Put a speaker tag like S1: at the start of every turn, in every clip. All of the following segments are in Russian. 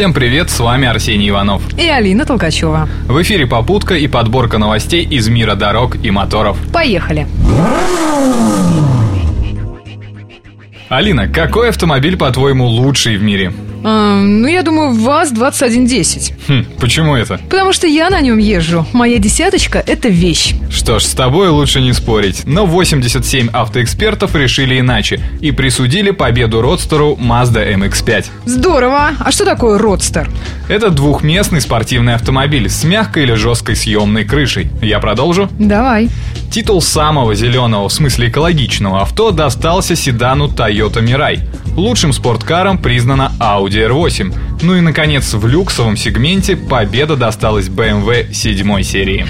S1: Всем привет, с вами Арсений Иванов.
S2: И Алина Толкачева.
S1: В эфире попутка и подборка новостей из мира дорог и моторов.
S2: Поехали.
S1: Алина, какой автомобиль, по-твоему, лучший в мире?
S2: Эм, ну, я думаю, ВАЗ-2110.
S1: Хм, почему это?
S2: Потому что я на нем езжу. Моя десяточка – это вещь.
S1: Что ж, с тобой лучше не спорить. Но 87 автоэкспертов решили иначе и присудили победу родстеру Mazda MX-5.
S2: Здорово. А что такое родстер?
S1: Это двухместный спортивный автомобиль с мягкой или жесткой съемной крышей. Я продолжу?
S2: Давай.
S1: Титул самого зеленого, в смысле экологичного авто, достался седану Toyota Mirai. Лучшим спорткаром признана Audi R8. Ну и, наконец, в люксовом сегменте победа досталась BMW 7 серии.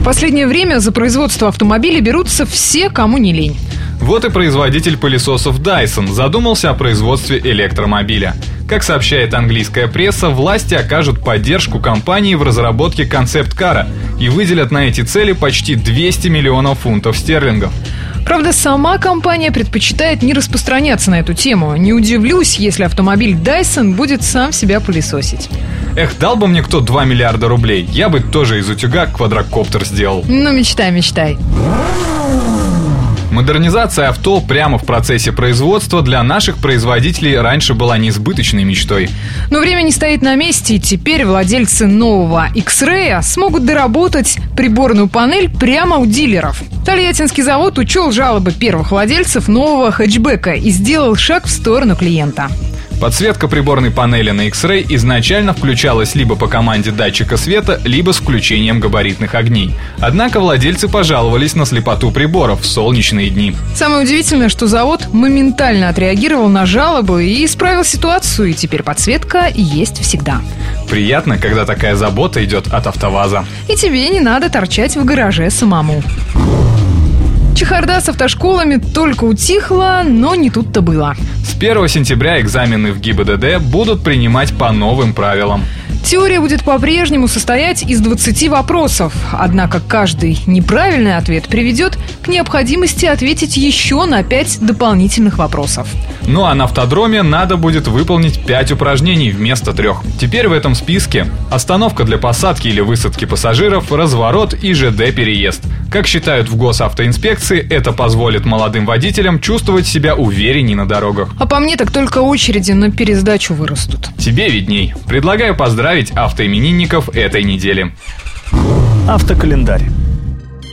S2: В последнее время за производство автомобилей берутся все, кому не лень.
S1: Вот и производитель пылесосов Dyson задумался о производстве электромобиля. Как сообщает английская пресса, власти окажут поддержку компании в разработке концепт-кара и выделят на эти цели почти 200 миллионов фунтов стерлингов.
S2: Правда, сама компания предпочитает не распространяться на эту тему. Не удивлюсь, если автомобиль Dyson будет сам себя пылесосить.
S1: Эх, дал бы мне кто 2 миллиарда рублей, я бы тоже из утюга квадрокоптер сделал.
S2: Ну, мечтай, мечтай.
S1: Модернизация авто прямо в процессе производства для наших производителей раньше была несбыточной мечтой.
S2: Но время не стоит на месте, и теперь владельцы нового X-Ray смогут доработать приборную панель прямо у дилеров. Тольяттинский завод учел жалобы первых владельцев нового хэтчбека и сделал шаг в сторону клиента.
S1: Подсветка приборной панели на X-Ray изначально включалась либо по команде датчика света, либо с включением габаритных огней. Однако владельцы пожаловались на слепоту приборов в солнечные дни.
S2: Самое удивительное, что завод моментально отреагировал на жалобы и исправил ситуацию, и теперь подсветка есть всегда.
S1: Приятно, когда такая забота идет от АвтоВАЗа.
S2: И тебе не надо торчать в гараже самому. Чехарда с автошколами только утихла, но не тут-то было.
S1: С 1 сентября экзамены в ГИБДД будут принимать по новым правилам.
S2: Теория будет по-прежнему состоять из 20 вопросов, однако каждый неправильный ответ приведет к необходимости ответить еще на 5 дополнительных вопросов.
S1: Ну а на автодроме надо будет выполнить 5 упражнений вместо трех. Теперь в этом списке остановка для посадки или высадки пассажиров, разворот и ЖД-переезд. Как считают в госавтоинспекции, это позволит молодым водителям чувствовать себя уверенней на дорогах.
S2: А по мне так только очереди на пересдачу вырастут.
S1: Тебе видней. Предлагаю поздравить автоименинников этой недели.
S3: Автокалендарь.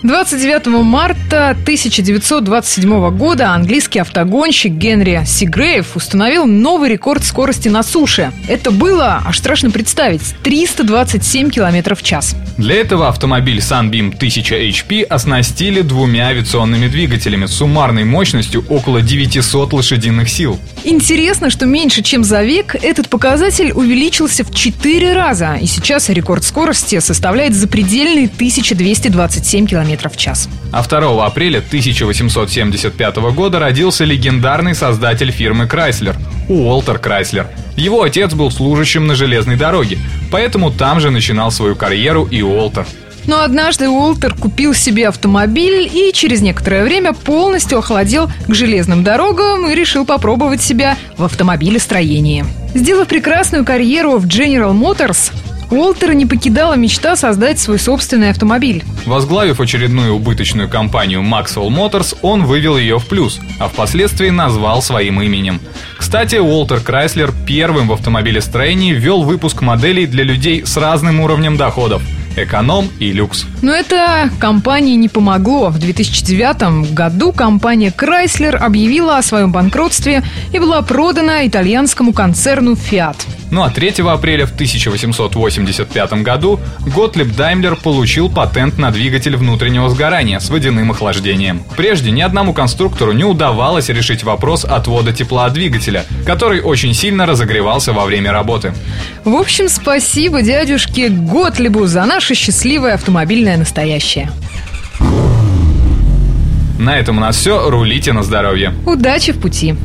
S2: 29 марта 1927 года английский автогонщик Генри Сигреев установил новый рекорд скорости на суше. Это было, аж страшно представить, 327 км в час.
S1: Для этого автомобиль Sunbeam 1000 HP оснастили двумя авиационными двигателями с суммарной мощностью около 900 лошадиных сил.
S2: Интересно, что меньше чем за век этот показатель увеличился в 4 раза, и сейчас рекорд скорости составляет запредельные 1227 км в час.
S1: А 2 апреля 1875 года родился легендарный создатель фирмы Chrysler – Уолтер Крайслер. Его отец был служащим на железной дороге, поэтому там же начинал свою карьеру и Уолтер.
S2: Но однажды Уолтер купил себе автомобиль и через некоторое время полностью охладел к железным дорогам и решил попробовать себя в автомобилестроении. Сделав прекрасную карьеру в General Motors, Уолтера не покидала мечта создать свой собственный автомобиль.
S1: Возглавив очередную убыточную компанию Maxwell Motors, он вывел ее в плюс, а впоследствии назвал своим именем. Кстати, Уолтер Крайслер первым в автомобилестроении ввел выпуск моделей для людей с разным уровнем доходов – эконом и люкс.
S2: Но это компании не помогло. В 2009 году компания Chrysler объявила о своем банкротстве и была продана итальянскому концерну Fiat.
S1: Ну а 3 апреля в 1885 году Готлиб Даймлер получил патент на двигатель внутреннего сгорания с водяным охлаждением. Прежде ни одному конструктору не удавалось решить вопрос отвода тепла от двигателя, который очень сильно разогревался во время работы.
S2: В общем, спасибо дядюшке Готлибу за наше счастливое автомобильное настоящее.
S1: На этом у нас все. Рулите на здоровье.
S2: Удачи в пути.